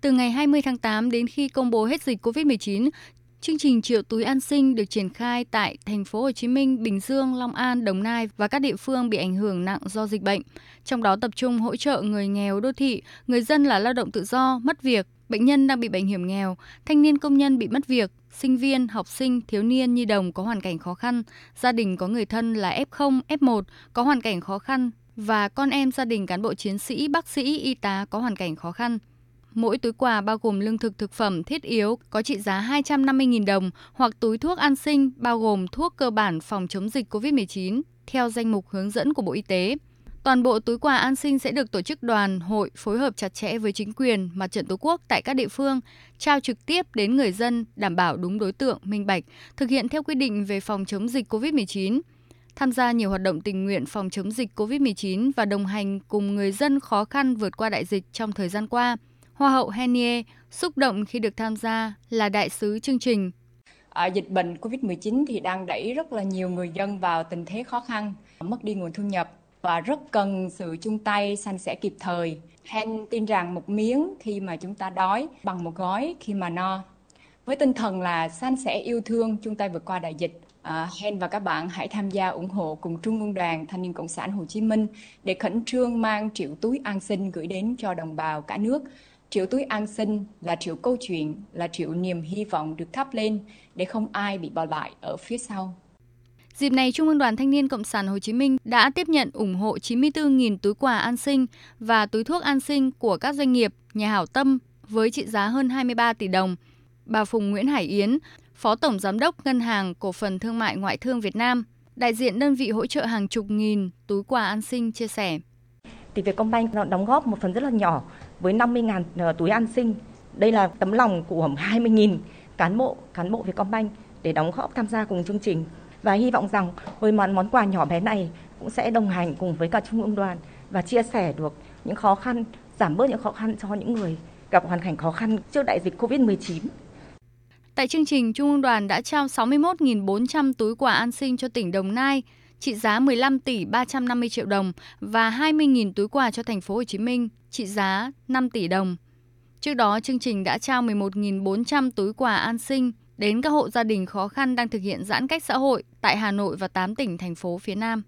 Từ ngày 20 tháng 8 đến khi công bố hết dịch COVID-19, Chương trình triệu túi an sinh được triển khai tại thành phố Hồ Chí Minh, Bình Dương, Long An, Đồng Nai và các địa phương bị ảnh hưởng nặng do dịch bệnh. Trong đó tập trung hỗ trợ người nghèo đô thị, người dân là lao động tự do, mất việc, bệnh nhân đang bị bệnh hiểm nghèo, thanh niên công nhân bị mất việc, sinh viên, học sinh, thiếu niên nhi đồng có hoàn cảnh khó khăn, gia đình có người thân là F0, F1 có hoàn cảnh khó khăn và con em gia đình cán bộ chiến sĩ, bác sĩ, y tá có hoàn cảnh khó khăn. Mỗi túi quà bao gồm lương thực thực phẩm thiết yếu có trị giá 250.000 đồng hoặc túi thuốc an sinh bao gồm thuốc cơ bản phòng chống dịch COVID-19 theo danh mục hướng dẫn của Bộ Y tế. Toàn bộ túi quà an sinh sẽ được tổ chức đoàn, hội phối hợp chặt chẽ với chính quyền, mặt trận Tổ quốc tại các địa phương, trao trực tiếp đến người dân đảm bảo đúng đối tượng, minh bạch, thực hiện theo quy định về phòng chống dịch COVID-19 tham gia nhiều hoạt động tình nguyện phòng chống dịch COVID-19 và đồng hành cùng người dân khó khăn vượt qua đại dịch trong thời gian qua. Hoa hậu Henie xúc động khi được tham gia là đại sứ chương trình. À, dịch bệnh COVID-19 thì đang đẩy rất là nhiều người dân vào tình thế khó khăn, mất đi nguồn thu nhập và rất cần sự chung tay san sẻ kịp thời. Hen tin rằng một miếng khi mà chúng ta đói bằng một gói khi mà no. Với tinh thần là san sẻ yêu thương chung tay vượt qua đại dịch, À, Hen và các bạn hãy tham gia ủng hộ cùng Trung ương Đoàn Thanh niên Cộng sản Hồ Chí Minh để khẩn trương mang triệu túi an sinh gửi đến cho đồng bào cả nước Triệu túi an sinh là triệu câu chuyện, là triệu niềm hy vọng được thắp lên để không ai bị bỏ lại ở phía sau. Dịp này, Trung ương Đoàn Thanh niên Cộng sản Hồ Chí Minh đã tiếp nhận ủng hộ 94.000 túi quà an sinh và túi thuốc an sinh của các doanh nghiệp, nhà hảo tâm với trị giá hơn 23 tỷ đồng. Bà Phùng Nguyễn Hải Yến, Phó Tổng Giám đốc Ngân hàng Cổ phần Thương mại Ngoại thương Việt Nam, đại diện đơn vị hỗ trợ hàng chục nghìn túi quà an sinh chia sẻ. Thì Vietcombank nó đóng góp một phần rất là nhỏ với 50.000 ờ, túi an sinh. Đây là tấm lòng của 20.000 cán bộ, cán bộ Vietcombank để đóng góp tham gia cùng chương trình. Và hy vọng rằng với món món quà nhỏ bé này cũng sẽ đồng hành cùng với cả Trung ương đoàn và chia sẻ được những khó khăn, giảm bớt những khó khăn cho những người gặp hoàn cảnh khó khăn trước đại dịch Covid-19. Tại chương trình, Trung ương đoàn đã trao 61.400 túi quà an sinh cho tỉnh Đồng Nai, trị giá 15 tỷ 350 triệu đồng và 20.000 túi quà cho thành phố Hồ Chí Minh trị giá 5 tỷ đồng. Trước đó, chương trình đã trao 11.400 túi quà an sinh đến các hộ gia đình khó khăn đang thực hiện giãn cách xã hội tại Hà Nội và 8 tỉnh thành phố phía Nam.